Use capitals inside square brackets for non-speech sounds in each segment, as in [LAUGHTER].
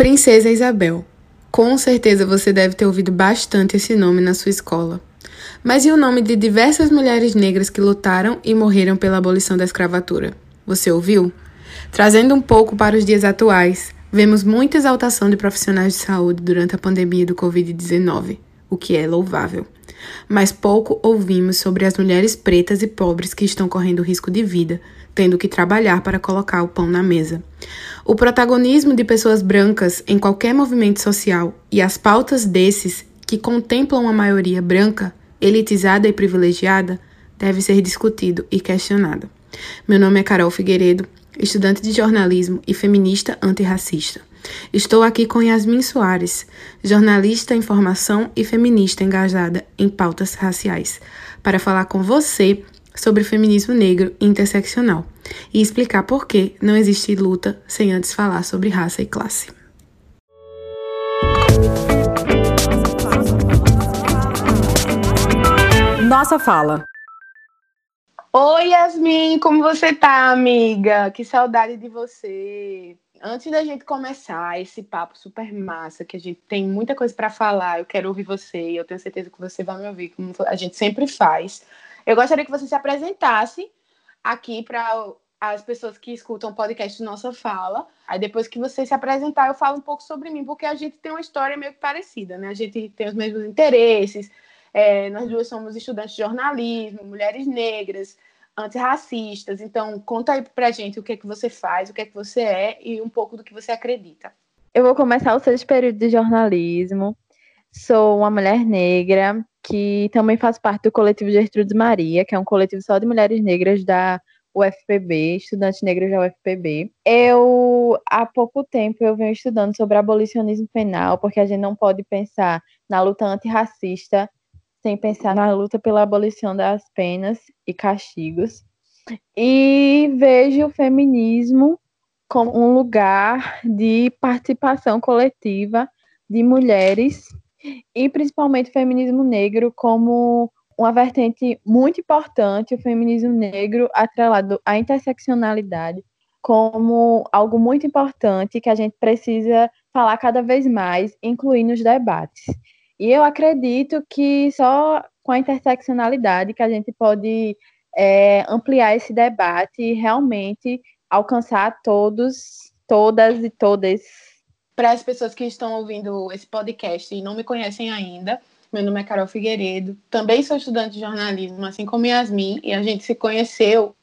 Princesa Isabel. Com certeza você deve ter ouvido bastante esse nome na sua escola. Mas e o nome de diversas mulheres negras que lutaram e morreram pela abolição da escravatura? Você ouviu? Trazendo um pouco para os dias atuais, vemos muita exaltação de profissionais de saúde durante a pandemia do Covid-19, o que é louvável. Mas pouco ouvimos sobre as mulheres pretas e pobres que estão correndo risco de vida, tendo que trabalhar para colocar o pão na mesa. O protagonismo de pessoas brancas em qualquer movimento social e as pautas desses que contemplam a maioria branca, elitizada e privilegiada, deve ser discutido e questionado. Meu nome é Carol Figueiredo, estudante de jornalismo e feminista antirracista. Estou aqui com Yasmin Soares, jornalista em formação e feminista engajada em pautas raciais, para falar com você sobre feminismo negro interseccional e explicar por que não existe luta sem antes falar sobre raça e classe. Nossa fala. Oi, Yasmin, como você tá, amiga? Que saudade de você. Antes da gente começar esse papo super massa, que a gente tem muita coisa para falar, eu quero ouvir você e eu tenho certeza que você vai me ouvir, como a gente sempre faz. Eu gostaria que você se apresentasse aqui para as pessoas que escutam o podcast Nossa Fala. Aí depois que você se apresentar, eu falo um pouco sobre mim, porque a gente tem uma história meio que parecida, né? A gente tem os mesmos interesses, é, nós duas somos estudantes de jornalismo, mulheres negras, antirracistas. Então, conta aí pra gente o que é que você faz, o que é que você é e um pouco do que você acredita. Eu vou começar o sexto período de jornalismo. Sou uma mulher negra, que também faz parte do coletivo Gertrudes Maria, que é um coletivo só de mulheres negras da UFPB, estudantes negros da UFPB. Eu, há pouco tempo, eu venho estudando sobre abolicionismo penal, porque a gente não pode pensar na luta antirracista sem pensar na luta pela abolição das penas e castigos. E vejo o feminismo como um lugar de participação coletiva de mulheres e principalmente o feminismo negro como uma vertente muito importante, o feminismo negro atrelado à interseccionalidade como algo muito importante que a gente precisa falar cada vez mais, incluir nos debates. E eu acredito que só com a interseccionalidade que a gente pode é, ampliar esse debate e realmente alcançar todos, todas e todas para as pessoas que estão ouvindo esse podcast e não me conhecem ainda, meu nome é Carol Figueiredo, também sou estudante de jornalismo, assim como Yasmin, e a gente se conheceu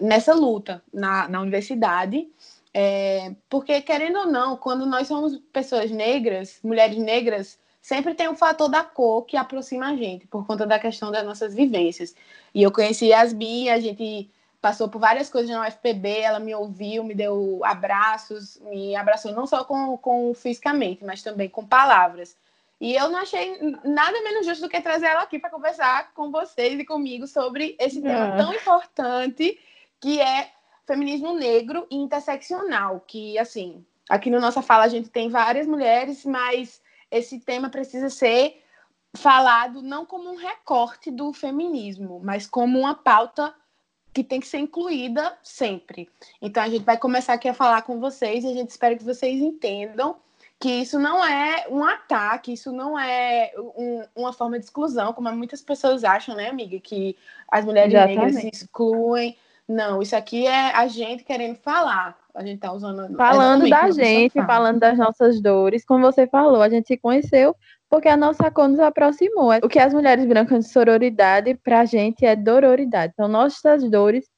nessa luta na, na universidade, é, porque, querendo ou não, quando nós somos pessoas negras, mulheres negras, sempre tem o fator da cor que aproxima a gente, por conta da questão das nossas vivências. E eu conheci Yasmin, a gente passou por várias coisas na UFPB, ela me ouviu, me deu abraços, me abraçou não só com, com fisicamente, mas também com palavras. E eu não achei nada menos justo do que trazer ela aqui para conversar com vocês e comigo sobre esse tema é. tão importante que é feminismo negro e interseccional, que assim, aqui no nossa fala a gente tem várias mulheres, mas esse tema precisa ser falado não como um recorte do feminismo, mas como uma pauta que tem que ser incluída sempre. Então a gente vai começar aqui a falar com vocês e a gente espera que vocês entendam que isso não é um ataque, isso não é um, uma forma de exclusão, como muitas pessoas acham, né, amiga? Que as mulheres Exatamente. negras se excluem. Não, isso aqui é a gente querendo falar. A gente tá usando. Falando da gente, falando das nossas dores. Como você falou, a gente se conheceu porque a nossa cor nos aproximou. O que as mulheres brancas de sororidade, para a gente, é dororidade. São nossas dores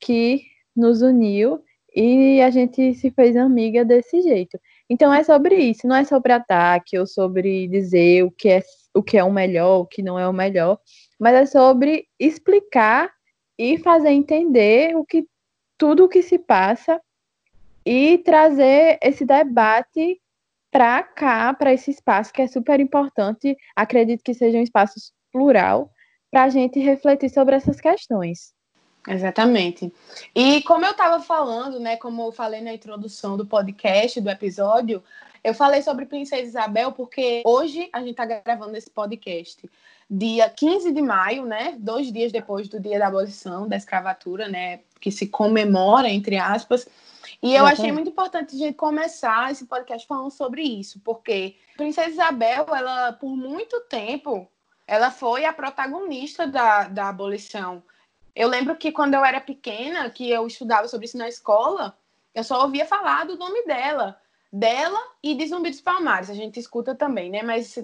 que nos uniu e a gente se fez amiga desse jeito. Então é sobre isso, não é sobre ataque ou sobre dizer o que é o que é o melhor, o que não é o melhor, mas é sobre explicar e fazer entender o que tudo o que se passa e trazer esse debate para cá, para esse espaço que é super importante, acredito que seja um espaço plural, para a gente refletir sobre essas questões. Exatamente. E como eu estava falando, né, como eu falei na introdução do podcast, do episódio, eu falei sobre Princesa Isabel porque hoje a gente está gravando esse podcast dia 15 de maio, né, dois dias depois do dia da abolição da escravatura, né, que se comemora, entre aspas, E eu achei muito importante a gente começar esse podcast falando sobre isso, porque Princesa Isabel, ela, por muito tempo, ela foi a protagonista da, da abolição. Eu lembro que quando eu era pequena, que eu estudava sobre isso na escola, eu só ouvia falar do nome dela. Dela e de Zumbi dos Palmares, a gente escuta também, né? Mas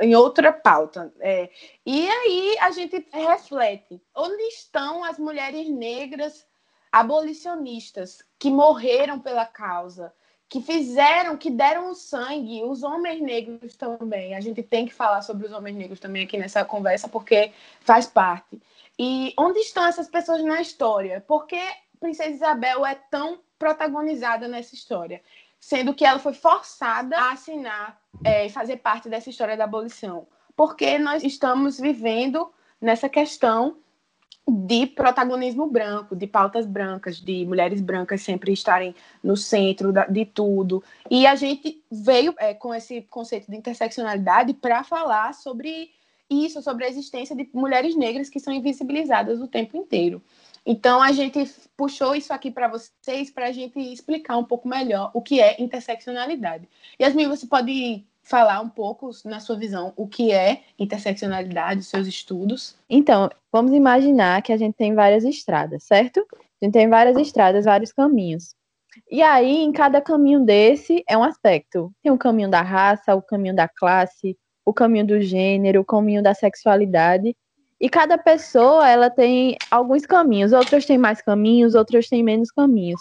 em outra pauta. É. E aí a gente reflete: onde estão as mulheres negras abolicionistas que morreram pela causa, que fizeram, que deram o sangue, os homens negros também. A gente tem que falar sobre os homens negros também aqui nessa conversa, porque faz parte. E onde estão essas pessoas na história? Por que Princesa Isabel é tão protagonizada nessa história? Sendo que ela foi forçada a assinar é, e fazer parte dessa história da abolição. Porque nós estamos vivendo nessa questão de protagonismo branco, de pautas brancas, de mulheres brancas sempre estarem no centro de tudo. E a gente veio é, com esse conceito de interseccionalidade para falar sobre isso, sobre a existência de mulheres negras que são invisibilizadas o tempo inteiro. Então a gente puxou isso aqui para vocês para a gente explicar um pouco melhor o que é interseccionalidade. Yasmin, você pode falar um pouco, na sua visão, o que é interseccionalidade, seus estudos? Então, vamos imaginar que a gente tem várias estradas, certo? A gente tem várias estradas, vários caminhos. E aí, em cada caminho desse é um aspecto. Tem o caminho da raça, o caminho da classe, o caminho do gênero, o caminho da sexualidade. E cada pessoa, ela tem alguns caminhos. Outras têm mais caminhos, outras têm menos caminhos.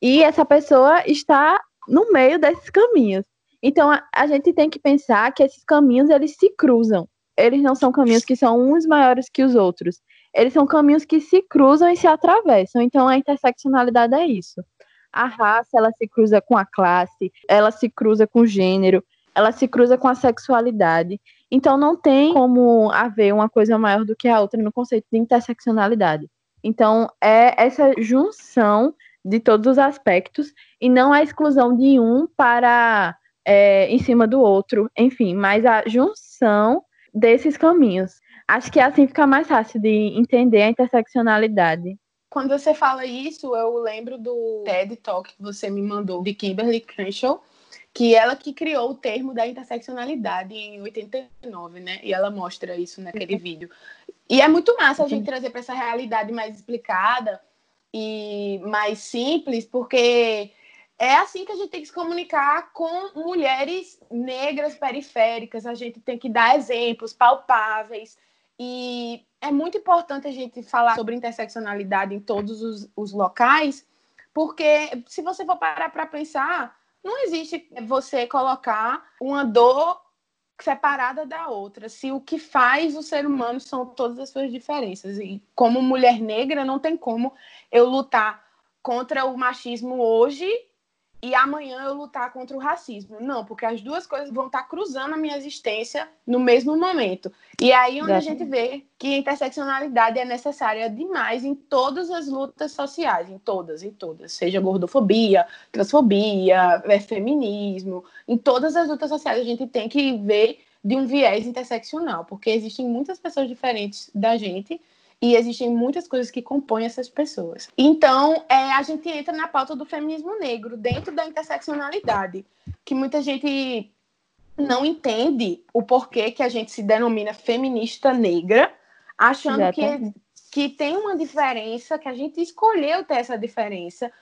E essa pessoa está no meio desses caminhos. Então a, a, gente tem que pensar que esses caminhos eles se cruzam. Eles não são caminhos que são uns maiores que os outros. Eles são caminhos que se cruzam e se atravessam. Então a interseccionalidade é isso. A raça ela se cruza com a classe, ela se cruza com o gênero, ela se cruza com a sexualidade. Então não tem como haver uma coisa maior do que a outra no conceito de interseccionalidade. Então é essa junção de todos os aspectos e não a exclusão de um para é, em cima do outro, enfim, mas a junção desses caminhos. Acho que assim fica mais fácil de entender a interseccionalidade. Quando você fala isso, eu lembro do TED Talk que você me mandou de Kimberly Crenshaw, que ela que criou o termo da interseccionalidade em 89, né? E ela mostra isso naquele uhum. vídeo. E é muito massa a gente trazer para essa realidade mais explicada e mais simples, porque é assim que a gente tem que se comunicar com mulheres negras periféricas. A gente tem que dar exemplos palpáveis. E é muito importante a gente falar sobre interseccionalidade em todos os, os locais, porque se você for parar para pensar, não existe você colocar uma dor separada da outra. Se o que faz o ser humano são todas as suas diferenças. E como mulher negra, não tem como eu lutar contra o machismo hoje e amanhã eu lutar contra o racismo. Não, porque as duas coisas vão estar cruzando a minha existência no mesmo momento. E aí onde a gente vê que a interseccionalidade é necessária demais em todas as lutas sociais, em todas, em todas, seja gordofobia, transfobia, é, feminismo, em todas as lutas sociais a gente tem que ver de um viés interseccional, porque existem muitas pessoas diferentes da gente e existem muitas coisas que compõem essas pessoas. Então, é, a gente entra na pauta do feminismo negro, dentro da interseccionalidade, que muita gente não entende o porquê que a gente se denomina feminista negra, achando que, que tem uma diferença, que a gente escolheu ter essa diferença.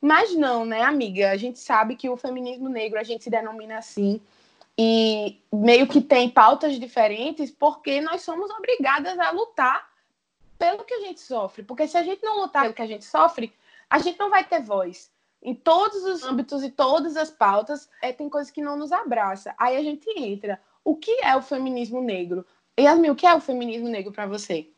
Mas não, né, amiga? A gente sabe que o feminismo negro a gente se denomina assim e meio que tem pautas diferentes porque nós somos obrigadas a lutar pelo que a gente sofre. Porque se a gente não lutar pelo que a gente sofre, a gente não vai ter voz. Em todos os âmbitos e todas as pautas, é, tem coisas que não nos abraça. Aí a gente entra. O que é o feminismo negro? Yasmin, o que é o feminismo negro para você?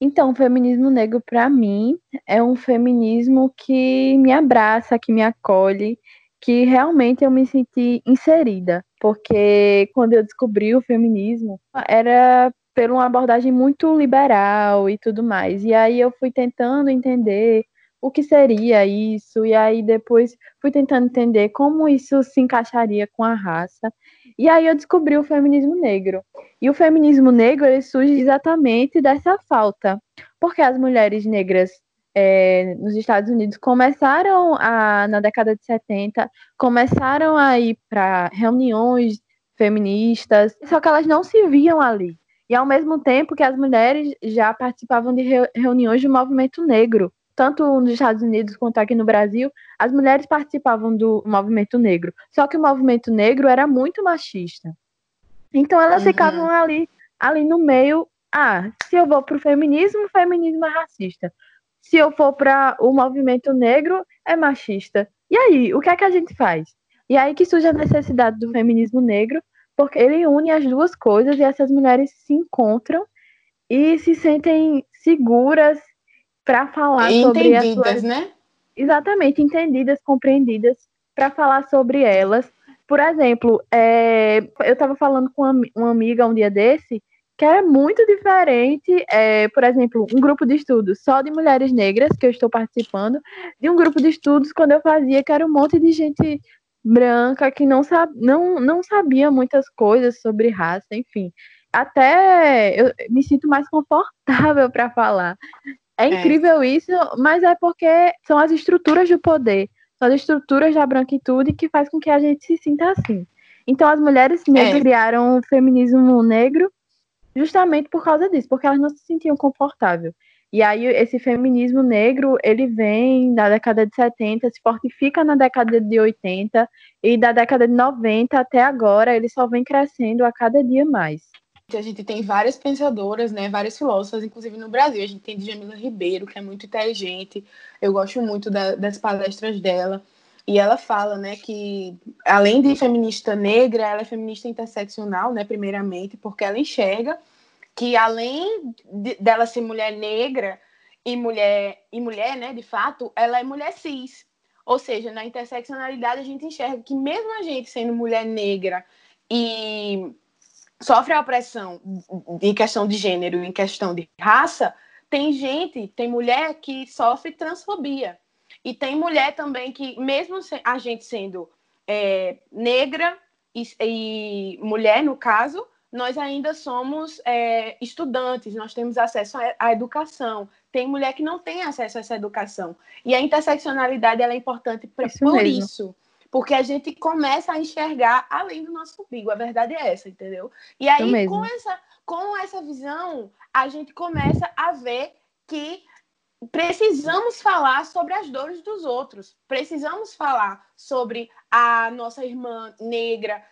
Então, o feminismo negro, para mim, é um feminismo que me abraça, que me acolhe, que realmente eu me senti inserida. Porque quando eu descobri o feminismo, era por uma abordagem muito liberal e tudo mais. E aí eu fui tentando entender o que seria isso, e aí depois fui tentando entender como isso se encaixaria com a raça. E aí eu descobri o feminismo negro. E o feminismo negro ele surge exatamente dessa falta, porque as mulheres negras é, nos Estados Unidos começaram a, na década de 70, começaram a ir para reuniões feministas, só que elas não se viam ali. E ao mesmo tempo que as mulheres já participavam de reuniões do movimento negro, tanto nos Estados Unidos quanto aqui no Brasil, as mulheres participavam do movimento negro. Só que o movimento negro era muito machista. Então elas uhum. ficavam ali, ali no meio. Ah, se eu vou para o feminismo, o feminismo é racista. Se eu for para o movimento negro, é machista. E aí, o que é que a gente faz? E aí que surge a necessidade do feminismo negro, porque ele une as duas coisas e essas mulheres se encontram e se sentem seguras para falar sobre as suas... né? Exatamente, entendidas, compreendidas para falar sobre elas. Por exemplo, é... eu estava falando com uma amiga um dia desse que era muito diferente, é, por exemplo, um grupo de estudos só de mulheres negras, que eu estou participando, de um grupo de estudos quando eu fazia, que era um monte de gente branca que não, sab, não, não sabia muitas coisas sobre raça, enfim. Até eu me sinto mais confortável [LAUGHS] para falar. É, é incrível é. isso, mas é porque são as estruturas do poder, são as estruturas da branquitude que faz com que a gente se sinta assim. Então as mulheres negras é. criaram o feminismo negro justamente por causa disso, porque elas não se sentiam confortáveis. E aí esse feminismo negro, ele vem da década de 70, se fortifica na década de 80 e da década de 90 até agora, ele só vem crescendo a cada dia mais. A gente tem várias pensadoras, né, várias filósofas, inclusive no Brasil. A gente tem Djamila Ribeiro, que é muito inteligente. Eu gosto muito da, das palestras dela. E ela fala, né, que além de feminista negra, ela é feminista interseccional, né, primeiramente, porque ela enxerga que além de, dela ser mulher negra e mulher e mulher, né, de fato, ela é mulher cis. Ou seja, na interseccionalidade a gente enxerga que mesmo a gente sendo mulher negra e sofre a opressão em questão de gênero, em questão de raça, tem gente, tem mulher que sofre transfobia. E tem mulher também que, mesmo a gente sendo é, negra e, e, mulher, no caso, nós ainda somos é, estudantes, nós temos acesso à educação. Tem mulher que não tem acesso a essa educação. E a interseccionalidade é importante pra, isso por mesmo. isso. Porque a gente começa a enxergar além do nosso umbigo. A verdade é essa, entendeu? E aí, com essa, com essa visão, a gente começa a ver que precisamos falar sobre as dores dos outros. Precisamos falar sobre a nossa irmã negra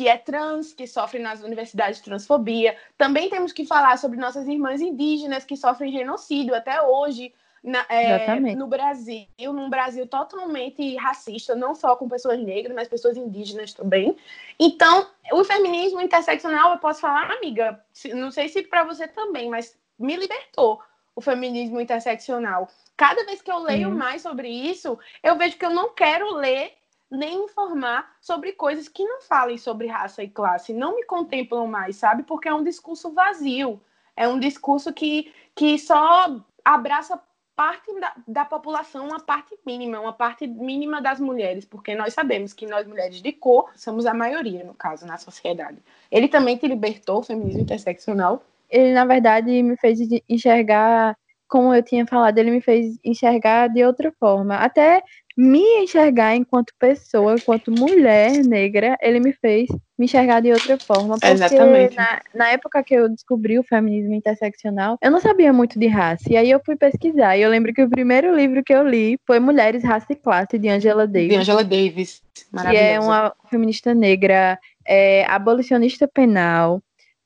que é trans, que sofre nas universidades transfobia. Também temos que falar sobre nossas irmãs indígenas que sofrem genocídio até hoje. Na, é, no Brasil, num Brasil totalmente racista, não só com pessoas negras, mas pessoas indígenas também. Então, o feminismo interseccional, eu posso falar, amiga, não sei se para você também, mas me libertou o feminismo interseccional. Cada vez que eu leio uhum. mais sobre isso, eu vejo que eu não quero ler nem informar sobre coisas que não falem sobre raça e classe, não me contemplam mais, sabe? Porque é um discurso vazio, é um discurso que, que só abraça parte da, da população, uma parte mínima, uma parte mínima das mulheres, porque nós sabemos que nós mulheres de cor somos a maioria, no caso, na sociedade. Ele também te libertou, o feminismo interseccional, ele na verdade me fez enxergar, como eu tinha falado, ele me fez enxergar de outra forma. Até me enxergar enquanto pessoa, enquanto mulher negra, ele me fez me enxergar de outra forma. Porque Exatamente. Na, na época que eu descobri o feminismo interseccional, eu não sabia muito de raça. E aí eu fui pesquisar. E eu lembro que o primeiro livro que eu li foi Mulheres, Raça e Classe, de Angela Davis. De Angela Davis. Que é uma feminista negra, é, abolicionista penal,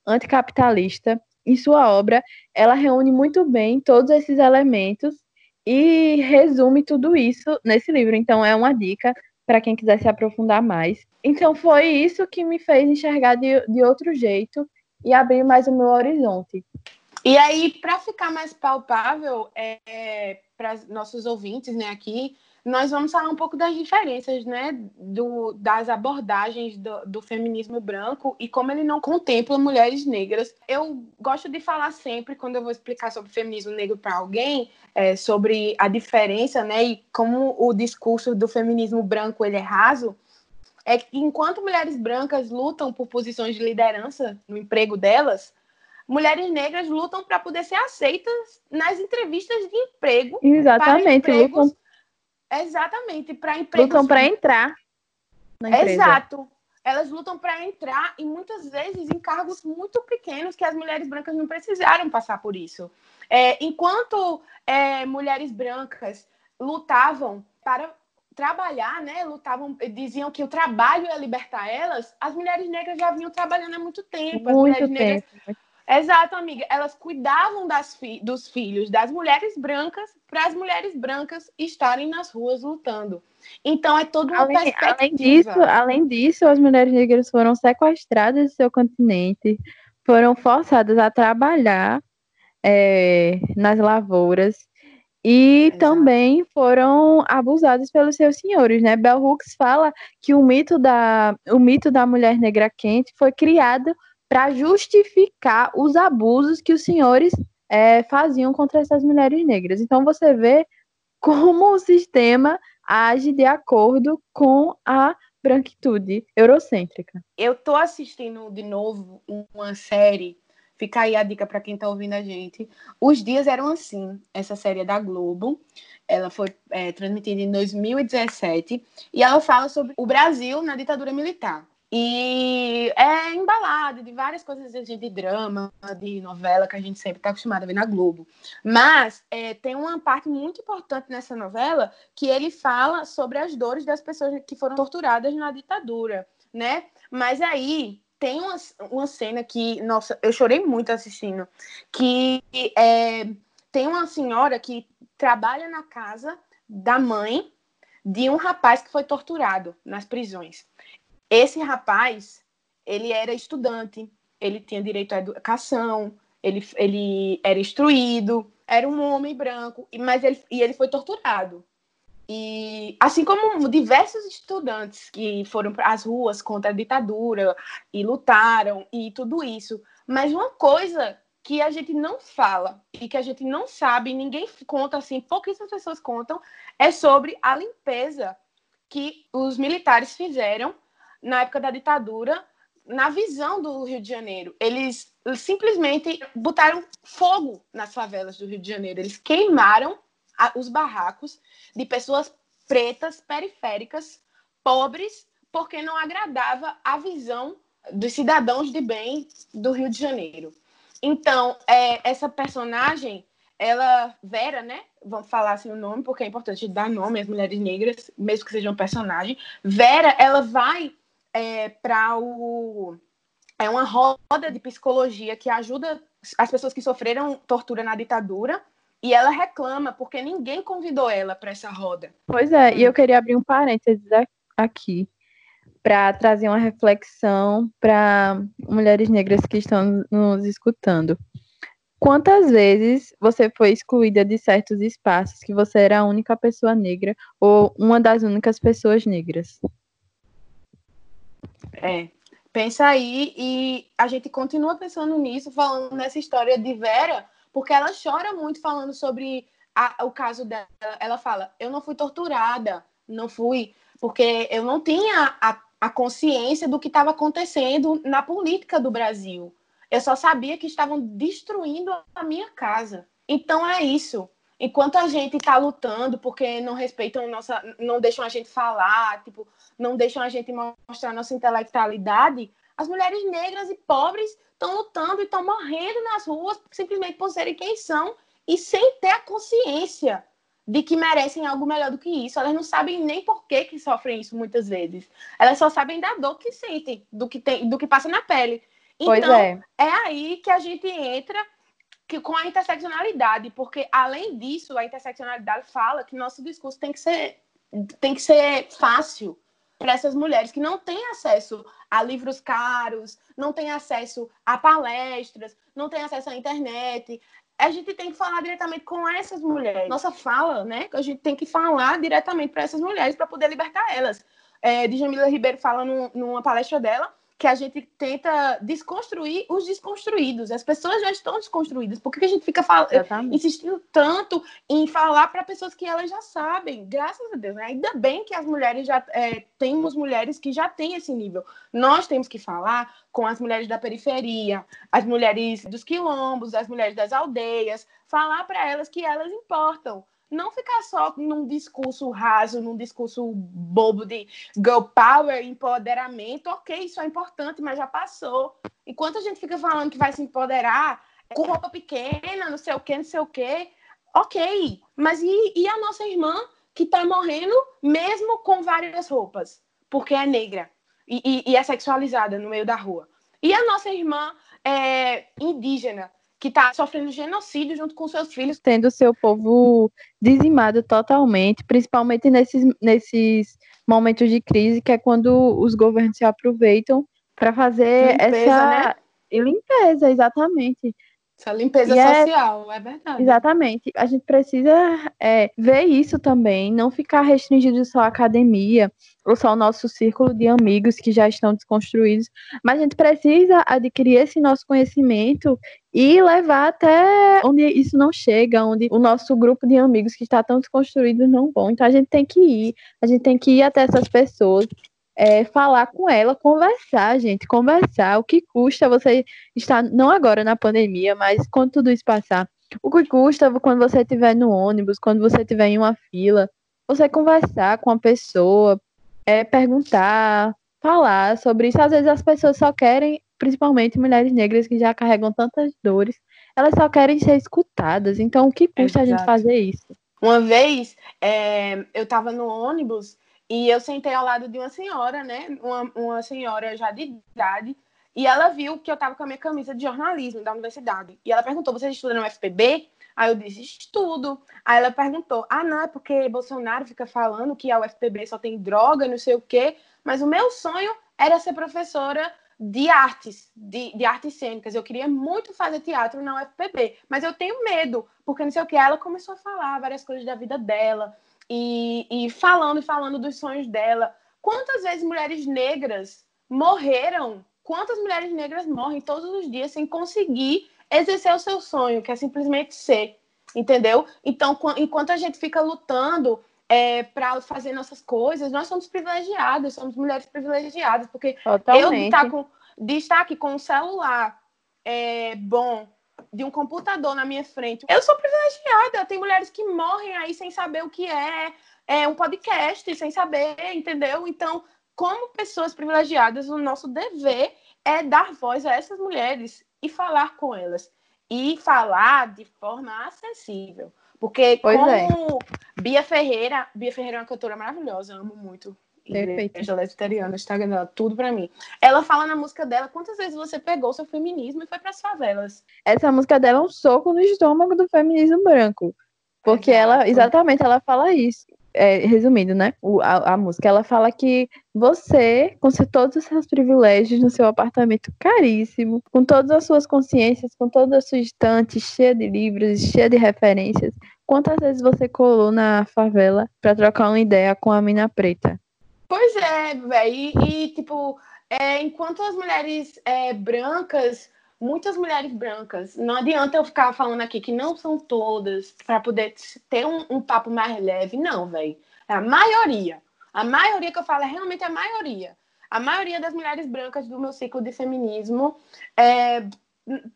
anticapitalista em sua obra, ela reúne muito bem todos esses elementos e resume tudo isso nesse livro. Então, é uma dica para quem quiser se aprofundar mais. Então, foi isso que me fez enxergar de, de outro jeito e abrir mais o meu horizonte. E aí, para ficar mais palpável é, para nossos ouvintes né, aqui, nós vamos falar um pouco das diferenças, né, do, das abordagens do, do, feminismo branco e como ele não contempla mulheres negras. Eu gosto de falar sempre, quando eu vou explicar sobre feminismo negro para alguém, é, sobre a diferença, né, e como o discurso do feminismo branco ele é raso, é que enquanto mulheres brancas lutam por posições de liderança no emprego delas, mulheres negras lutam para poder ser aceitas nas entrevistas de emprego. Exatamente, lutam. Exatamente, para empregos. Lutam para entrar. Exato. Elas lutam para entrar e muitas vezes em cargos muito pequenos que as mulheres brancas não precisaram passar por isso. É, enquanto é, mulheres brancas lutavam para trabalhar, né? Lutavam, diziam que o trabalho ia libertar elas. As mulheres negras já vinham trabalhando há muito tempo. As muito mulheres tempo. negras Exato, amiga. Elas cuidavam das fi dos filhos das mulheres brancas para as mulheres brancas estarem nas ruas lutando. Então é toda uma além, perspectiva. Além disso, além disso, as mulheres negras foram sequestradas de seu continente, foram forçadas a trabalhar é, nas lavouras e Exato. também foram abusadas pelos seus senhores, né? Bell Hooks fala que o mito da, o mito da mulher negra quente foi criado para justificar os abusos que os senhores é, faziam contra essas mulheres negras. Então você vê como o sistema age de acordo com a branquitude eurocêntrica. Eu tô assistindo de novo uma série, fica aí a dica para quem está ouvindo a gente. Os dias eram assim, essa série é da Globo. Ela foi é, transmitida em 2017 e ela fala sobre o Brasil na ditadura militar. E é embalado de várias coisas de drama, de novela que a gente sempre está acostumado a ver na Globo. Mas é, tem uma parte muito importante nessa novela que ele fala sobre as dores das pessoas que foram torturadas na ditadura, né? Mas aí tem uma, uma cena que, nossa, eu chorei muito assistindo, que é, tem uma senhora que trabalha na casa da mãe de um rapaz que foi torturado nas prisões. Esse rapaz, ele era estudante, ele tinha direito à educação, ele, ele era instruído, era um homem branco, mas ele, e ele foi torturado. E assim como diversos estudantes que foram para as ruas contra a ditadura e lutaram e tudo isso. Mas uma coisa que a gente não fala e que a gente não sabe, ninguém conta assim, pouquíssimas pessoas contam, é sobre a limpeza que os militares fizeram na época da ditadura, na visão do Rio de Janeiro. Eles simplesmente botaram fogo nas favelas do Rio de Janeiro. Eles queimaram a, os barracos de pessoas pretas, periféricas, pobres, porque não agradava a visão dos cidadãos de bem do Rio de Janeiro. Então, é, essa personagem, ela, Vera, né? Vamos falar assim o nome, porque é importante dar nome às mulheres negras, mesmo que seja um personagem. Vera, ela vai é, para o. É uma roda de psicologia que ajuda as pessoas que sofreram tortura na ditadura e ela reclama porque ninguém convidou ela para essa roda. Pois é, e eu queria abrir um parênteses aqui para trazer uma reflexão para mulheres negras que estão nos escutando. Quantas vezes você foi excluída de certos espaços que você era a única pessoa negra ou uma das únicas pessoas negras? É. Pensa aí e a gente continua pensando nisso, falando nessa história de Vera, porque ela chora muito falando sobre a, o caso dela. Ela fala: Eu não fui torturada, não fui, porque eu não tinha a, a consciência do que estava acontecendo na política do Brasil. Eu só sabia que estavam destruindo a minha casa. Então é isso enquanto a gente está lutando porque não respeitam nossa, não deixam a gente falar, tipo, não deixam a gente mostrar nossa intelectualidade, as mulheres negras e pobres estão lutando e estão morrendo nas ruas simplesmente por serem quem são e sem ter a consciência de que merecem algo melhor do que isso. Elas não sabem nem por que, que sofrem isso muitas vezes. Elas só sabem da dor que sentem, do que tem, do que passa na pele. Então, é. é aí que a gente entra que com a interseccionalidade, porque além disso, a interseccionalidade fala que nosso discurso tem que ser tem que ser fácil para essas mulheres que não têm acesso a livros caros, não têm acesso a palestras, não têm acesso à internet. A gente tem que falar diretamente com essas mulheres. Nossa fala, né? A gente tem que falar diretamente para essas mulheres para poder libertar elas. É, Djamila Ribeiro fala numa palestra dela que a gente tenta desconstruir os desconstruídos. As pessoas já estão desconstruídas. Por que a gente fica fal... insistindo tanto em falar para pessoas que elas já sabem? Graças a Deus. Né? Ainda bem que as mulheres já é, temos mulheres que já têm esse nível. Nós temos que falar com as mulheres da periferia, as mulheres dos quilombos, as mulheres das aldeias, falar para elas que elas importam não ficar só num discurso raso, num discurso bobo de girl power, empoderamento. Ok, isso é importante, mas já passou. Enquanto a gente fica falando que vai se empoderar com roupa pequena, não sei o quê, não sei o quê, ok. Mas e, e a nossa irmã que está morrendo mesmo com várias roupas, porque é negra e, e, e, é sexualizada no meio da rua? E a nossa irmã é, indígena que está sofrendo genocídio junto com seus filhos. Tendo seu povo dizimado totalmente, principalmente nesses, nesses momentos de crise, que é quando os governos se aproveitam para fazer limpeza, essa né? limpeza, exatamente. Essa limpeza e social, é, é, verdade. Exatamente. A gente precisa é, ver isso também, não ficar restringido só à academia, ou só ao nosso círculo de amigos que já estão desconstruídos, mas a gente precisa adquirir esse nosso conhecimento e levar até onde isso não chega, onde o nosso grupo de amigos que está tão desconstruído não vão. Então a gente tem que ir, a gente tem que ir até essas pessoas é, falar com ela, conversar, gente, conversar. O que custa você estar, não agora na pandemia, mas quando tudo isso passar, o que custa quando você estiver no ônibus, quando você estiver em uma fila, você conversar com a pessoa, é, perguntar, falar sobre isso. Às vezes as pessoas só querem, principalmente mulheres negras que já carregam tantas dores, elas só querem ser escutadas. Então, o que custa a gente fazer isso? Uma vez, é, eu estava no ônibus e eu sentei ao lado de uma senhora, né? Uma, uma senhora já de idade. E ela viu que eu estava com a minha camisa de jornalismo da universidade. E ela perguntou: Você estuda no UFPB? Aí eu disse: Estudo. Aí ela perguntou: Ah, não, é porque Bolsonaro fica falando que a UFPB só tem droga, não sei o quê. Mas o meu sonho era ser professora de artes, de, de artes cênicas. Eu queria muito fazer teatro na UFPB, mas eu tenho medo, porque não sei o que. Ela começou a falar várias coisas da vida dela e, e falando e falando dos sonhos dela. Quantas vezes mulheres negras morreram? Quantas mulheres negras morrem todos os dias sem conseguir exercer o seu sonho, que é simplesmente ser, entendeu? Então, enquanto a gente fica lutando é, para fazer nossas coisas, nós somos privilegiadas, somos mulheres privilegiadas, porque Totalmente. eu de estar, com, de estar aqui com um celular é, bom, de um computador na minha frente. Eu sou privilegiada. Tem mulheres que morrem aí sem saber o que é, é um podcast, sem saber, entendeu? Então, como pessoas privilegiadas, o nosso dever é dar voz a essas mulheres e falar com elas. E falar de forma acessível. Porque pois como é. Bia Ferreira, Bia Ferreira é uma cantora maravilhosa, amo muito. Igreja Lesbiteriana, Instagram dela, tudo pra mim. Ela fala na música dela quantas vezes você pegou seu feminismo e foi pras favelas. Essa música dela é um soco no estômago do feminismo branco. Porque Exato. ela, exatamente, ela fala isso. É, resumindo, né? O, a, a, música, ela fala que você, com todos os seus privilégios no seu apartamento caríssimo, com todas as suas consciências, com toda a sua estante cheia de livros, cheia de referências, quantas vezes você colou na favela para trocar uma ideia com a mina preta? Pois é, velho. E, tipo, é, enquanto as mulheres é, brancas, muitas mulheres brancas, não adianta eu ficar falando aqui que não são todas, para poder ter um, um, papo mais leve. Não, velho. É a maioria. A maioria que eu falo é realmente a maioria. A maioria das mulheres brancas do meu ciclo de feminismo é,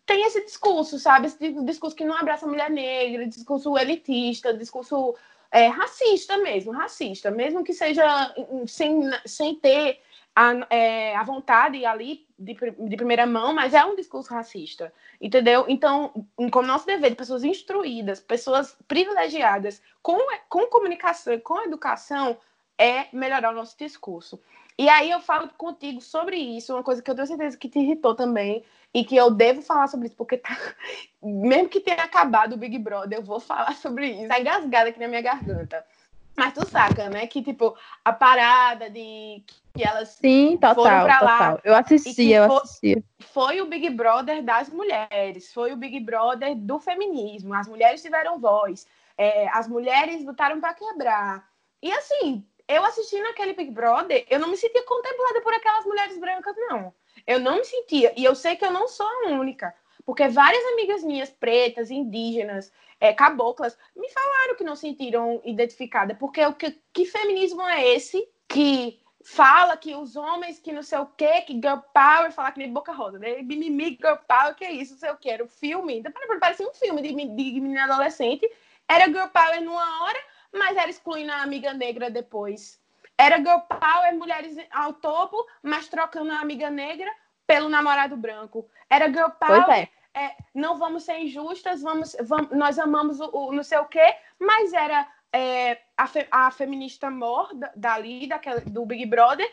tem esse discurso, sabe? Esse discurso que não abraça a mulher negra, discurso elitista, discurso é, racista mesmo, racista, mesmo que seja sem, sem ter a, é, a vontade ali de, de primeira mão, mas é um discurso racista, entendeu? Então, como nosso dever de pessoas instruídas, pessoas privilegiadas, com, com comunicação, com educação, é melhorar o nosso discurso. E aí eu falo contigo sobre isso, uma coisa que eu tenho certeza que te irritou também, e que eu devo falar sobre isso, porque tá... [LAUGHS] mesmo que tenha acabado o Big Brother, eu vou falar sobre isso. Tá engasgada aqui na minha garganta. Mas tu saca, né? Que, tipo, a parada de que elas Sim, total, foram pra total. lá. Eu assisti, eu assisti. Foi o Big Brother das mulheres, foi o Big Brother do feminismo. As mulheres tiveram voz, é, as mulheres lutaram para quebrar. E assim, eu assistindo aquele Big Brother, eu não me sentia contemplada por aquelas mulheres brancas, não. Eu não me sentia. E eu sei que eu não sou a única. Porque várias amigas minhas, pretas, indígenas, é, caboclas, me falaram que não sentiram identificada. Porque o que, que feminismo é esse que fala que os homens que não sei o quê, que girl power, falar que nem boca rosa, né? Mimimi, girl power, que é isso, não sei o que, era um filme. Então, parecia um filme de, de menina adolescente. Era girl power numa hora, mas era excluindo a amiga negra depois. Era girl power, mulheres ao topo, mas trocando a amiga negra pelo namorado branco. Era girl power, é. É, não vamos ser injustas, vamos, vamos nós amamos o, o não sei o quê, mas era é, a, fe, a, feminista mor dali, daquela, do Big Brother,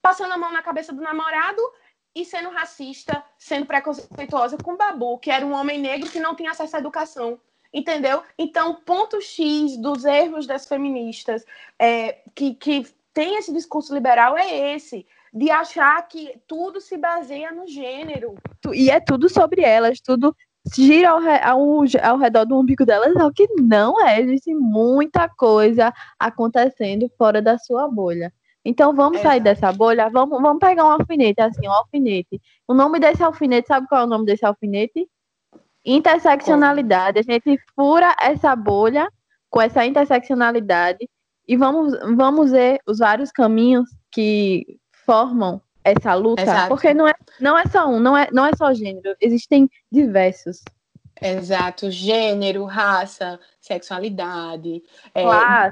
passando a mão na cabeça do namorado e sendo racista, sendo preconceituosa com o Babu, que era um homem negro que não tinha acesso à educação. Entendeu? Então, ponto X dos erros das feministas é, que, que tem esse discurso liberal é esse de achar que tudo se baseia no gênero. E é tudo sobre elas, tudo gira ao, ao, ao redor do umbigo delas, é o que não é. Existe muita coisa acontecendo fora da sua bolha. Então vamos sair dessa bolha, vamos, vamos pegar um alfinete, assim, um alfinete. O nome desse alfinete, sabe qual é o nome desse alfinete? Interseccionalidade. A gente fura essa bolha com essa interseccionalidade e vamos, vamos ver os vários caminhos que formam essa luta, Exato. porque não é, não é só um, não é, não é só gênero, existem diversos. Exato, gênero, raça, sexualidade, é,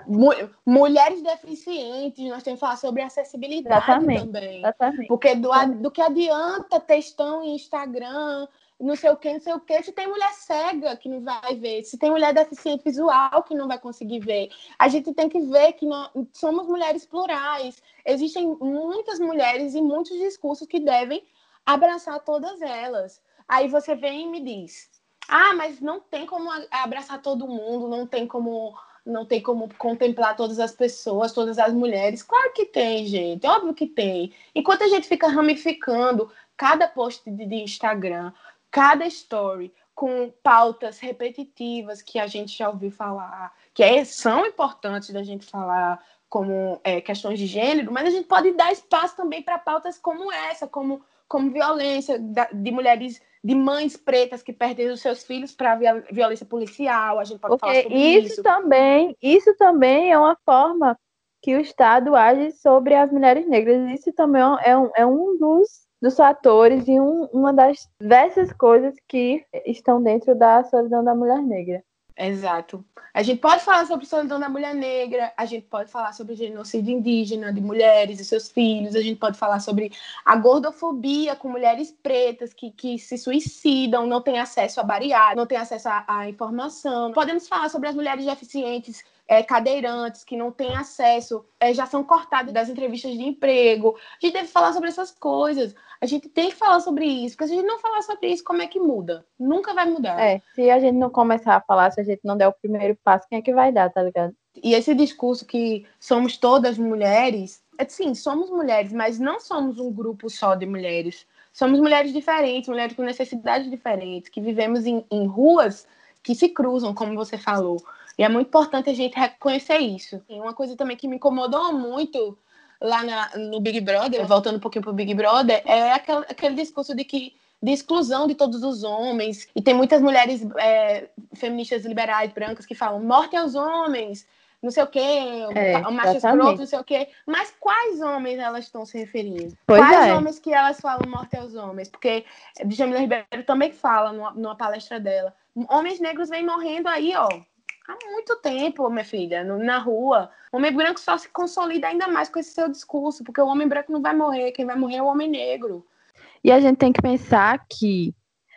mu mulheres deficientes, nós temos que falar sobre acessibilidade exatamente, também. Exatamente. Porque do, do que adianta textão em Instagram, não sei o que, não sei o que, se tem mulher cega que não vai ver, se tem mulher deficiente visual que não vai conseguir ver. A gente tem que ver que nós somos mulheres plurais. Existem muitas mulheres e muitos discursos que devem abraçar todas elas. Aí você vem e me diz: "Ah, mas não tem como abraçar todo mundo, não tem como não tem como contemplar todas as pessoas, todas as mulheres. Claro que tem, gente, óbvio que tem. Enquanto a gente fica ramificando cada post de Instagram, cada story com pautas repetitivas que a gente já ouviu falar, que é, são importantes da gente falar, como é, questões de gênero, mas a gente pode dar espaço também para pautas como essa, como, como violência da, de mulheres, de mães pretas que perdem os seus filhos para violência policial. A gente pode Porque falar sobre isso. Isso também, isso também é uma forma que o Estado age sobre as mulheres negras. Isso também é um, é um dos dos fatores e um, uma das diversas coisas que estão dentro da solidão da mulher negra. Exato. A gente pode falar sobre solidão da mulher negra, a gente pode falar sobre genocídio indígena de mulheres e seus filhos, a gente pode falar sobre a gordofobia com mulheres pretas que, que se suicidam, não têm acesso a bariátrica, não têm acesso à informação. Podemos falar sobre as mulheres deficientes é, cadeirantes que não têm acesso, é, já são cortados das entrevistas de emprego. A gente deve falar sobre essas coisas. A gente tem que falar sobre isso, porque se a gente não falar sobre isso, como é que muda? Nunca vai mudar. É, se a gente não começar a falar, se a gente não der o primeiro passo, quem é que vai dar, tá ligado? E esse discurso que somos todas mulheres, é, sim, somos mulheres, mas não somos um grupo só de mulheres. Somos mulheres diferentes, mulheres com necessidades diferentes, que vivemos em, em ruas que se cruzam, como você falou. E é muito importante a gente reconhecer isso. E uma coisa também que me incomodou muito lá na, no Big Brother, voltando um pouquinho para o Big Brother, é aquele, aquele discurso de que de exclusão de todos os homens. E tem muitas mulheres é, feministas liberais, brancas, que falam morte aos homens, não sei o quê, é, macho escroto, não sei o quê. Mas quais homens elas estão se referindo? Pois quais é. homens que elas falam morte aos homens? Porque Djamila Ribeiro também fala numa, numa palestra dela. Homens negros vêm morrendo aí, ó, há muito tempo, minha filha, no, na rua. O homem branco só se consolida ainda mais com esse seu discurso, porque o homem branco não vai morrer, quem vai morrer é o homem negro. E a gente tem que pensar que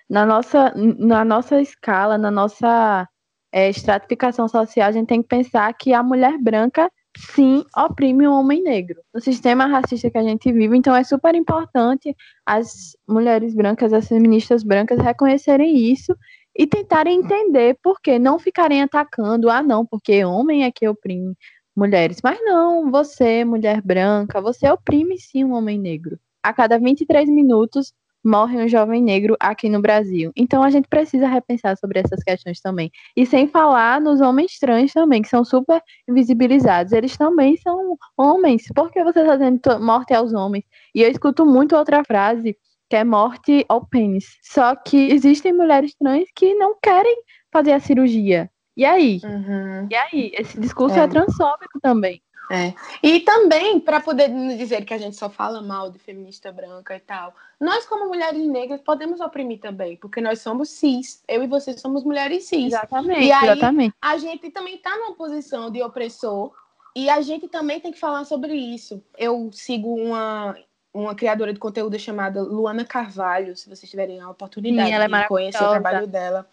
na nossa, na nossa escala, na nossa é, estratificação social, a gente tem que pensar que a mulher branca sim oprime o homem negro. No sistema racista que a gente vive, então é super importante as mulheres brancas, as feministas brancas reconhecerem isso e tentarem entender por que não ficarem atacando, ah, não, porque homem é que oprime mulheres. Mas não, você, mulher branca, você oprime sim um homem negro. A cada 23 minutos morre um jovem negro aqui no Brasil. Então a gente precisa repensar sobre essas questões também. E sem falar nos homens trans também, que são super invisibilizados. Eles também são homens. Por que você está dizendo morte aos homens? E eu escuto muito outra frase que é morte ao pênis. Só que existem mulheres trans que não querem fazer a cirurgia. E aí? Uhum. E aí? Esse discurso é, é transfóbico também. É. E também, para poder dizer que a gente só fala mal de feminista branca e tal, nós, como mulheres negras, podemos oprimir também, porque nós somos cis. Eu e você somos mulheres cis. Exatamente. E aí, exatamente. a gente também está numa posição de opressor e a gente também tem que falar sobre isso. Eu sigo uma, uma criadora de conteúdo chamada Luana Carvalho, se vocês tiverem a oportunidade Sim, é de conhecer o trabalho dela.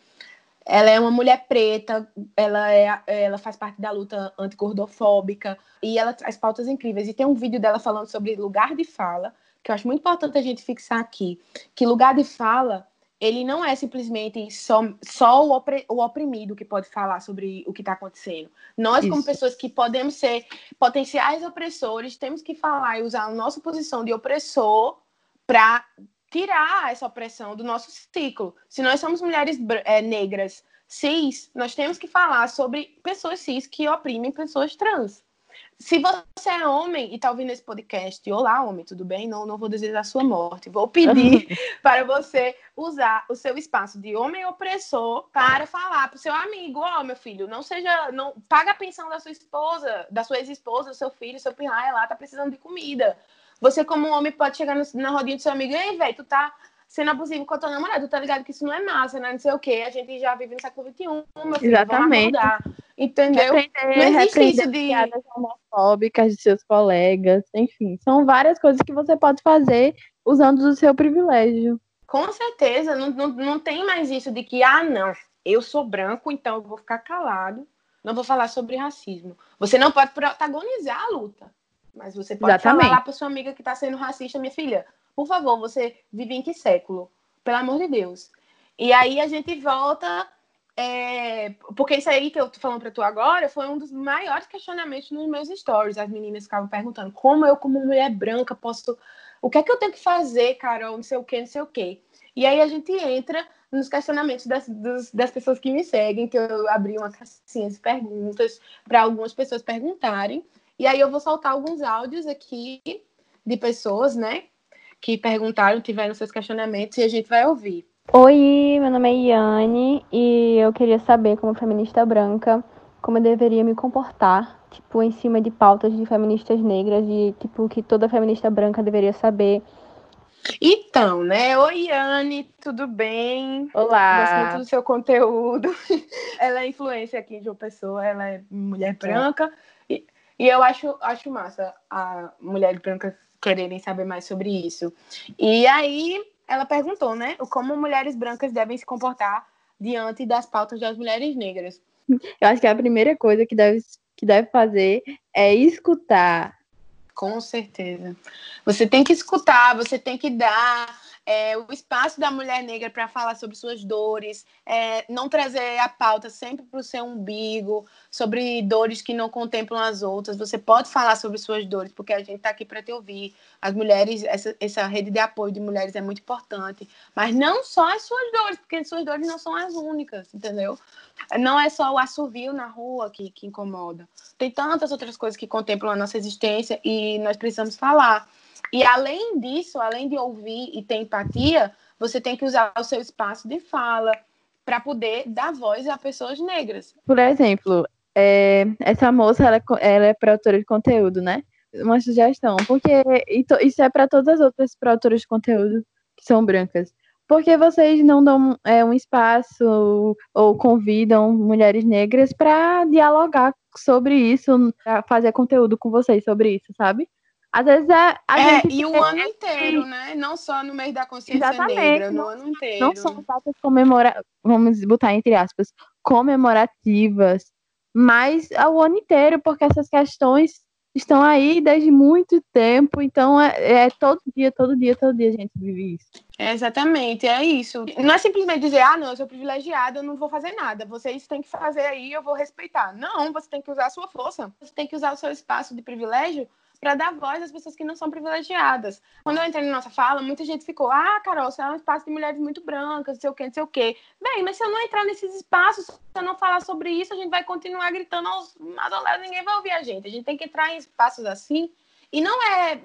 Ela é uma mulher preta, ela, é, ela faz parte da luta antigordofóbica e ela traz pautas incríveis. E tem um vídeo dela falando sobre lugar de fala, que eu acho muito importante a gente fixar aqui, que lugar de fala ele não é simplesmente só, só o, o oprimido que pode falar sobre o que está acontecendo. Nós, Isso. como pessoas que podemos ser potenciais opressores, temos que falar e usar a nossa posição de opressor para tirar essa opressão do nosso ciclo. Se nós somos mulheres é, negras cis, nós temos que falar sobre pessoas cis que oprimem pessoas trans. Se você é homem e está ouvindo esse podcast, olá, homem, tudo bem? Não, não vou desejar a sua morte. Vou pedir [LAUGHS] para você usar o seu espaço de homem opressor para falar para o seu amigo: Ó, oh, meu filho, não seja. não Paga a pensão da sua esposa, da sua ex-esposa, do seu filho, seu pirraia lá, tá precisando de comida. Você, como homem, pode chegar no, na rodinha do seu amigo: Ei, velho, tu tá sendo abusivo com a tua namorada, tu tá ligado que isso não é massa, né? Não sei o quê. A gente já vive no século XXI, meu filho. Exatamente. Vamos Entendeu? Repreender, não existe isso de piadas homofóbicas de seus colegas, enfim, são várias coisas que você pode fazer usando o seu privilégio. Com certeza, não, não, não tem mais isso de que, ah, não, eu sou branco, então eu vou ficar calado, não vou falar sobre racismo. Você não pode protagonizar a luta, mas você pode Exatamente. falar para sua amiga que está sendo racista, minha filha, por favor, você vive em que século? Pelo amor de Deus. E aí a gente volta é, porque isso aí que eu tô falando para tu agora foi um dos maiores questionamentos nos meus stories. As meninas ficavam perguntando como eu, como mulher branca, posso. O que é que eu tenho que fazer, Carol? Não sei o que, não sei o que. E aí a gente entra nos questionamentos das, dos, das pessoas que me seguem, que eu abri uma caixinha de perguntas para algumas pessoas perguntarem. E aí eu vou soltar alguns áudios aqui de pessoas, né, que perguntaram, tiveram seus questionamentos e a gente vai ouvir. Oi, meu nome é Iane e eu queria saber, como feminista branca, como eu deveria me comportar, tipo, em cima de pautas de feministas negras e, tipo, que toda feminista branca deveria saber. Então, né? Oi, Iane, tudo bem? Olá. Gosto muito do seu conteúdo. [LAUGHS] ela é influência aqui de uma pessoa, ela é mulher branca. É. E, e eu acho, acho massa a mulher branca quererem saber mais sobre isso. E aí, ela perguntou, né, como mulheres brancas devem se comportar diante das pautas das mulheres negras. Eu acho que a primeira coisa que deve, que deve fazer é escutar. Com certeza. Você tem que escutar, você tem que dar é, o espaço da mulher negra para falar sobre suas dores, é, não trazer a pauta sempre para o seu umbigo, sobre dores que não contemplam as outras. Você pode falar sobre suas dores, porque a gente está aqui para te ouvir. As mulheres, essa, essa rede de apoio de mulheres é muito importante, mas não só as suas dores, porque as suas dores não são as únicas, entendeu? Não é só o assovio na rua que, que incomoda. Tem tantas outras coisas que contemplam a nossa existência e nós precisamos falar. E além disso, além de ouvir e ter empatia, você tem que usar o seu espaço de fala para poder dar voz a pessoas negras. Por exemplo, é, essa moça ela, é ela é produtora de conteúdo, né? Uma sugestão, porque isso é para todas as outras produtoras de conteúdo que são brancas. Porque vocês não dão é, um espaço ou convidam mulheres negras para dialogar sobre isso, fazer conteúdo com vocês sobre isso, sabe? Às vezes é. A é, gente e o ano inteiro, né? Não só no mês da consciência Exatamente. negra, no ano inteiro. Não são datas comemorativas, vamos botar entre aspas, comemorativas, mas ao ano inteiro, porque essas questões estão aí desde muito tempo, então é, é, todo dia, todo dia, todo dia a gente vive isso. É exatamente, é isso. Não é simplesmente dizer, ah, não, eu sou privilegiada, eu não vou fazer nada. Vocês têm que fazer aí, eu vou respeitar. Não, você tem que usar a sua força. Você tem que usar o seu espaço de privilégio para dar voz às pessoas que não são privilegiadas. Quando eu entrei na nossa fala, muita gente ficou, ah, Carol, você é um espaço de mulheres muito brancas, não sei o quê, não sei o quê. Bem, mas se eu não entrar nesses espaços, se eu não falar sobre isso, a gente vai continuar gritando aos adoleros, ninguém vai ouvir a gente. A gente tem que entrar em espaços assim, e não é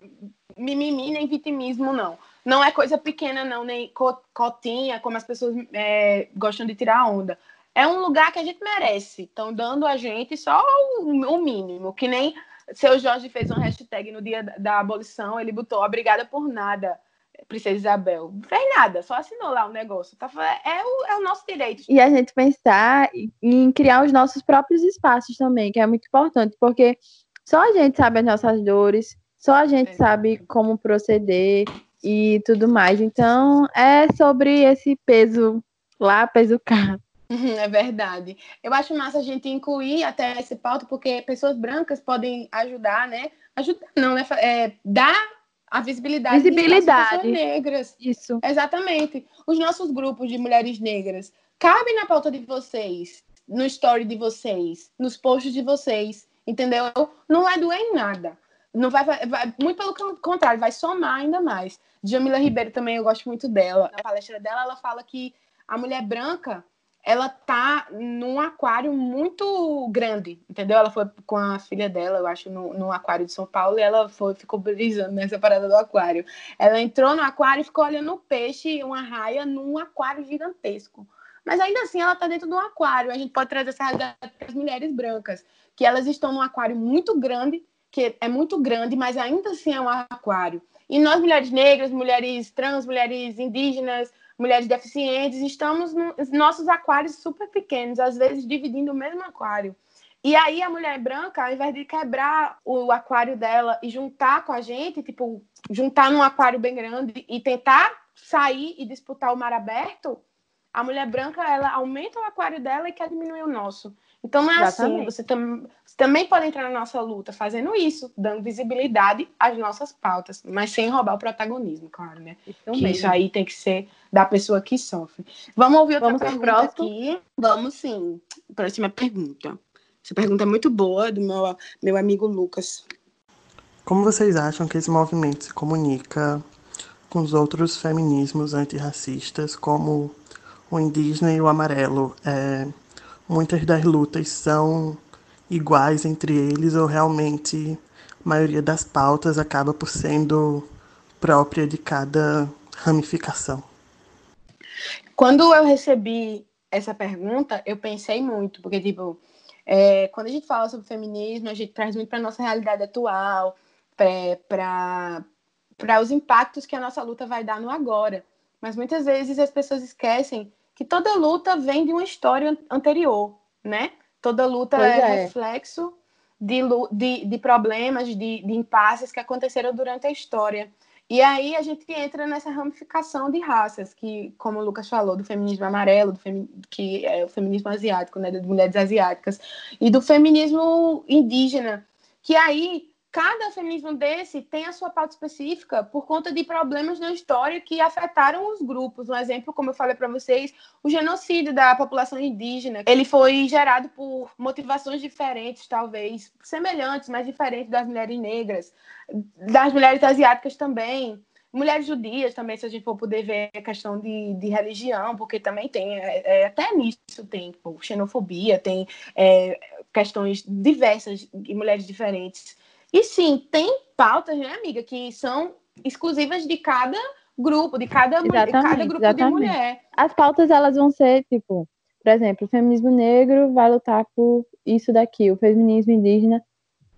mimimi nem vitimismo, não. não é coisa pequena, não, nem cotinha, como as pessoas é, gostam de tirar onda. É um lugar que a gente merece. Estão dando a gente só o, o mínimo, que nem seu Jorge fez uma hashtag no dia da abolição, ele botou obrigada por nada. Princesa Isabel. Não fez nada, só assinou lá o um negócio. Tá, é, o, é o nosso direito. E a gente pensar em criar os nossos próprios espaços também, que é muito importante, porque só a gente sabe as nossas dores, só a gente é. sabe como proceder e tudo mais. Então, é sobre esse peso lá, peso cá. É verdade. Eu acho massa a gente incluir até esse pauta, porque pessoas brancas podem ajudar, né? Ajudar, não, né? É, dar a visibilidade, visibilidade. pessoas negras. Isso. Exatamente. Os nossos grupos de mulheres negras cabem na pauta de vocês, no story de vocês, nos posts de vocês, entendeu? Não vai doer em nada. Não vai, vai, muito pelo contrário, vai somar ainda mais. Jamila Ribeiro também eu gosto muito dela. Na palestra dela, ela fala que a mulher branca ela tá num aquário muito grande, entendeu? Ela foi com a filha dela, eu acho, no, no aquário de São Paulo, e ela foi, ficou brisando nessa parada do aquário. Ela entrou no aquário e ficou olhando o peixe, uma raia, num aquário gigantesco. Mas ainda assim, ela está dentro de um aquário. A gente pode trazer essa realidade para as mulheres brancas, que elas estão num aquário muito grande, que é muito grande, mas ainda assim é um aquário. E nós, mulheres negras, mulheres trans, mulheres indígenas, mulheres deficientes, estamos nos nossos aquários super pequenos, às vezes dividindo o mesmo aquário. E aí a mulher branca, ao invés de quebrar o aquário dela e juntar com a gente, tipo, juntar num aquário bem grande e tentar sair e disputar o mar aberto, a mulher branca ela aumenta o aquário dela e quer diminuir o nosso. Então não é assim, Exatamente. assim, você, tam você, também pode entrar na nossa luta fazendo isso, dando visibilidade às nossas pautas, mas sem roubar o protagonismo, claro, né? Isso, que isso aí tem que ser da pessoa que sofre. Vamos ouvir outra Vamos pergunta aqui. Vamos sim. Próxima pergunta. Essa pergunta é muito boa do meu, meu amigo Lucas. Como vocês acham que esse movimento se comunica com os outros feminismos antirracistas, como o indígena e o amarelo? É, muitas das lutas são iguais entre eles ou realmente a maioria das pautas acaba por sendo própria de cada ramificação? Quando eu recebi essa pergunta, eu pensei muito, porque, tipo, é, quando a gente fala sobre feminismo, a gente traz muito para nossa realidade atual, para os impactos que a nossa luta vai dar no agora. Mas muitas vezes as pessoas esquecem que toda luta vem de uma história anterior, né? Toda luta é, é, reflexo de, de, de problemas, de, de impasses que aconteceram durante a história. E aí a gente entra nessa ramificação de raças, que, como o Lucas falou, do feminismo amarelo, do femi que é o feminismo asiático, né, de mulheres asiáticas, e do feminismo indígena, que aí cada feminismo desse tem a sua pauta específica por conta de problemas na história que afetaram os grupos. Um exemplo, como eu falei para vocês, o genocídio da população indígena. Ele foi gerado por motivações diferentes, talvez semelhantes, mas diferentes das mulheres negras, das mulheres asiáticas também. Mulheres judias também, se a gente for poder ver a questão de, de religião, porque também tem, é, é, até nisso tem pô, xenofobia, tem é, questões diversas de mulheres diferentes. E sim, tem pautas, né, amiga, que são exclusivas de cada grupo, de cada, de cada grupo exatamente. de mulher. As pautas, elas vão ser, tipo, por exemplo, o feminismo negro vai lutar por isso daqui, o feminismo indígena,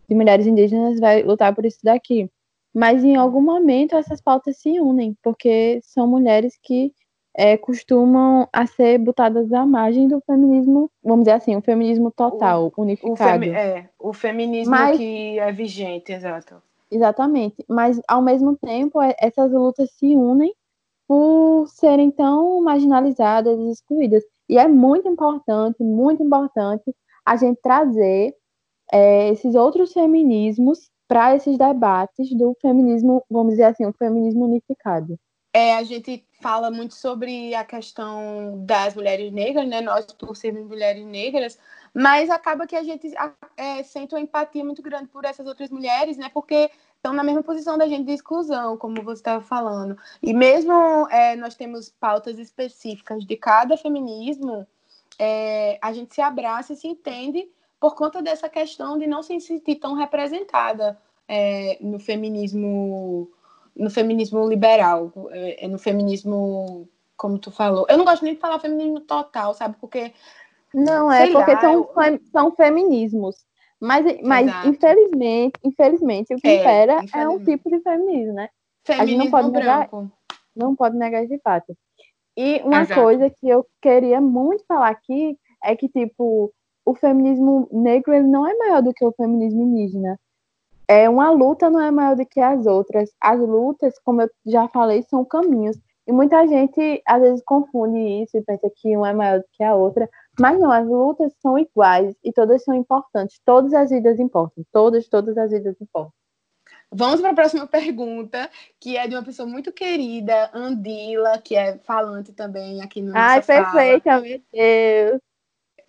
de mulheres indígenas, vai lutar por isso daqui. Mas em algum momento essas pautas se unem, porque são mulheres que é, costumam a ser botadas à margem do feminismo, vamos dizer assim, o feminismo total, o, unificado. O femi é, o feminismo Mas, que é vigente, exato. Exatamente. Mas, ao mesmo tempo, é, essas lutas se unem por serem tão marginalizadas e excluídas. E é muito importante, muito importante a gente trazer é, esses outros feminismos para esses debates do feminismo, vamos dizer assim, o feminismo unificado. É, a gente fala muito sobre a questão das mulheres negras, né? Nós, por sermos mulheres negras, mas acaba que a gente é, sente uma empatia muito grande por essas outras mulheres, né? Porque estão na mesma posição da gente de exclusão, como você estava falando. E mesmo é, nós temos pautas específicas de cada feminismo, é, a gente se abraça e se entende por conta dessa questão de não se sentir tão representada é, no feminismo no feminismo liberal, é, é no feminismo, como tu falou. Eu não gosto nem de falar feminismo total, sabe? Porque. Não, é porque lá, são, eu... são feminismos. Mas, mas infelizmente, infelizmente, o que é, impera é um tipo de feminismo, né? Feminismo a gente não pode branco. Negar, não pode negar esse fato. E uma Exato. coisa que eu queria muito falar aqui é que, tipo, o feminismo negro ele não é maior do que o feminismo indígena. É uma luta não é maior do que as outras. As lutas, como eu já falei, são caminhos. E muita gente às vezes confunde isso e pensa que uma é maior do que a outra, mas não, as lutas são iguais e todas são importantes. Todas as vidas importam. Todas, todas as vidas importam. Vamos para a próxima pergunta, que é de uma pessoa muito querida, Andila, que é falante também aqui no Ai, perfeita, meu Deus.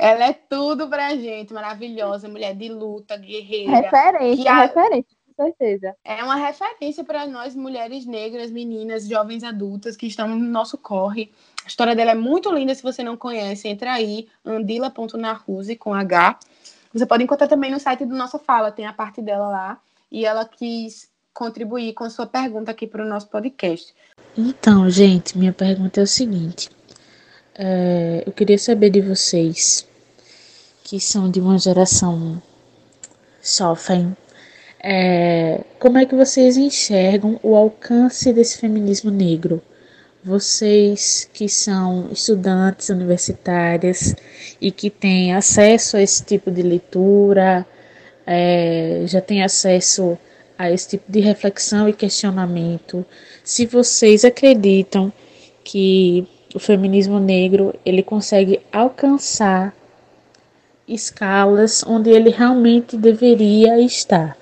Ela é tudo pra gente, maravilhosa, mulher de luta, guerreira. Referência, a... referência, com certeza. É uma referência para nós, mulheres negras, meninas, jovens adultas que estão no nosso corre. A história dela é muito linda, se você não conhece, entra aí, andila.naruse, com H. Você pode encontrar também no site do Nossa Fala, tem a parte dela lá. E ela quis contribuir com a sua pergunta aqui para o nosso podcast. Então, gente, minha pergunta é o seguinte. É, eu queria saber de vocês que são de uma geração sofrem. É, como é que vocês enxergam o alcance desse feminismo negro? Vocês que são estudantes universitárias e que têm acesso a esse tipo de leitura, é, já têm acesso a esse tipo de reflexão e questionamento, se vocês acreditam que o feminismo negro ele consegue alcançar escalas onde ele realmente deveria estar.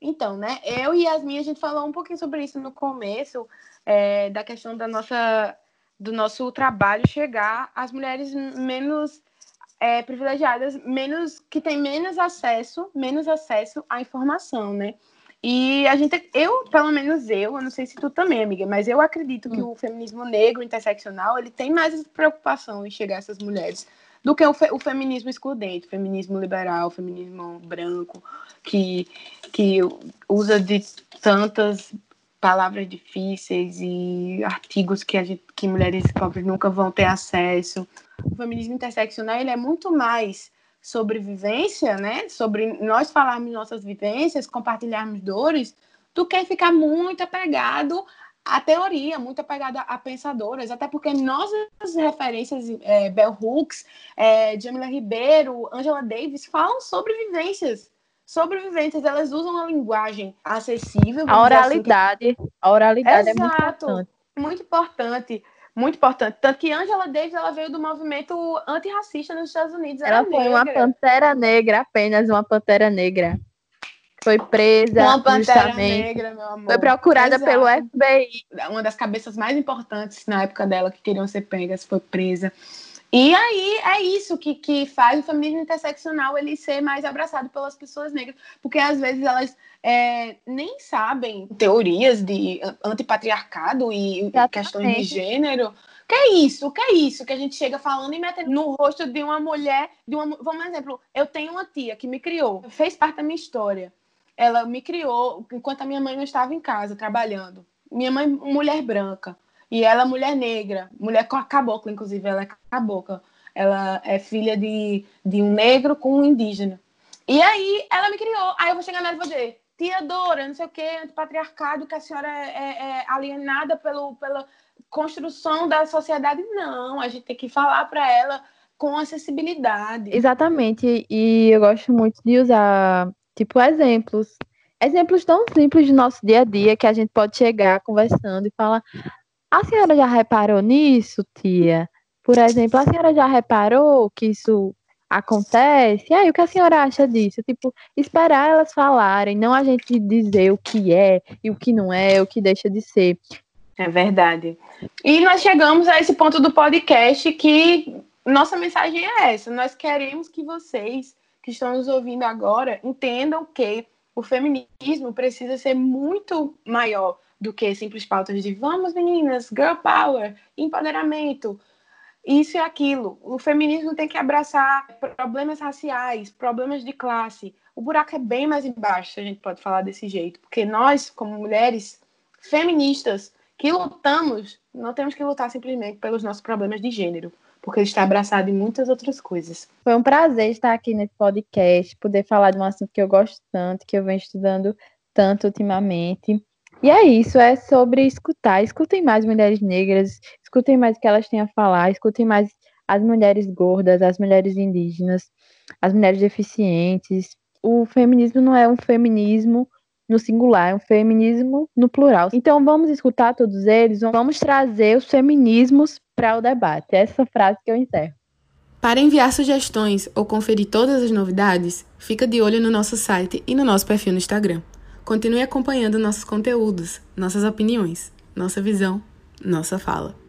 Então, né? Eu e Yasmin, a gente falou um pouquinho sobre isso no começo, é, da questão da nossa, do nosso trabalho chegar às mulheres menos é, privilegiadas, menos que têm menos acesso, menos acesso à informação, né? E a gente, eu, pelo menos eu, eu não sei se tu também, amiga, mas eu acredito que hum. o feminismo negro interseccional, ele tem mais preocupação em chegar a essas mulheres do que o, fe, o feminismo excludente, o feminismo liberal, o feminismo branco, que, que usa de tantas palavras difíceis e artigos que, a gente, que mulheres pobres nunca vão ter acesso. O feminismo interseccional ele é muito mais sobre vivência, né? Sobre nós falarmos nossas vivências, compartilharmos dores, do que ficar muito apegado a teoria, muito apegada a pensadoras, até porque nossas referências, é, Bell Hooks, é, Jamila Ribeiro, Angela Davis, falam sobre vivências. Sobre vivências, elas usam uma linguagem acessível. A oralidade. Assim, que... A oralidade Exato, é muito importante. Muito importante. Muito importante. Tanto que Angela Davis ela veio do movimento antirracista nos Estados Unidos. Ela, ela foi negra. uma pantera negra, apenas uma pantera negra foi presa. Uma pantera negra, meu amor. Foi procurada Exato. pelo FBI. Uma das cabeças mais importantes na época dela que queriam ser pegas foi presa. E aí é isso que, que faz o feminismo interseccional ele ser mais abraçado pelas pessoas negras, porque às vezes elas é, nem sabem teorias de antipatriarcado e Exatamente. questões de gênero. Que é isso? Que é isso que a gente chega falando e metendo no rosto de uma mulher, de uma, vamos um exemplo, eu tenho uma tia que me criou, fez parte da minha história ela me criou enquanto a minha mãe não estava em casa trabalhando. Minha mãe, mulher branca, e ela, mulher negra, mulher cabocla, inclusive, ela é cabocla. Ela é filha de, de um negro com um indígena. E aí ela me criou. Aí eu vou chegar nela e vou dizer: tia Dora, não sei o que, antipatriarcado, que a senhora é, é, é, alienada pelo, pela construção da sociedade. Não, a gente tem que falar para ela com acessibilidade. Exatamente, e eu gosto muito de usar Tipo, exemplos. Exemplos tão simples do nosso dia a dia que a gente pode chegar conversando e falar: A senhora já reparou nisso, tia? Por exemplo, a senhora já reparou que isso acontece? E aí, o que a senhora acha disso? Tipo, esperar elas falarem, não a gente dizer o que é e o que não é, o que deixa de ser. É verdade. E nós chegamos a esse ponto do podcast que nossa mensagem é essa. Nós queremos que vocês que estão nos ouvindo agora entendam que o feminismo precisa ser muito maior do que simples pautas de vamos meninas, girl power, empoderamento, isso e aquilo. O feminismo tem que abraçar problemas raciais, problemas de classe. O buraco é bem mais embaixo, se a gente pode falar desse jeito, porque nós, como mulheres, feministas que lutamos, não temos que lutar simplesmente pelos nossos problemas de gênero, porque ele está abraçado em muitas outras coisas. Foi um prazer estar aqui nesse podcast, poder falar de um assunto que eu gosto tanto, que eu venho estudando tanto ultimamente. E é isso, é sobre escutar. Escutem mais mulheres negras, escutem mais o que elas têm a falar, escutem mais as mulheres gordas, as mulheres indígenas, as mulheres deficientes. O feminismo não é um feminismo no singular, é um feminismo no plural. Então vamos escutar todos eles, vamos trazer os feminismos para o debate. É essa frase que eu encerro. Para enviar sugestões ou conferir todas as novidades, fica de olho no nosso site e no nosso perfil no Instagram. Continue acompanhando nossos conteúdos, nossas opiniões, nossa visão, nossa fala.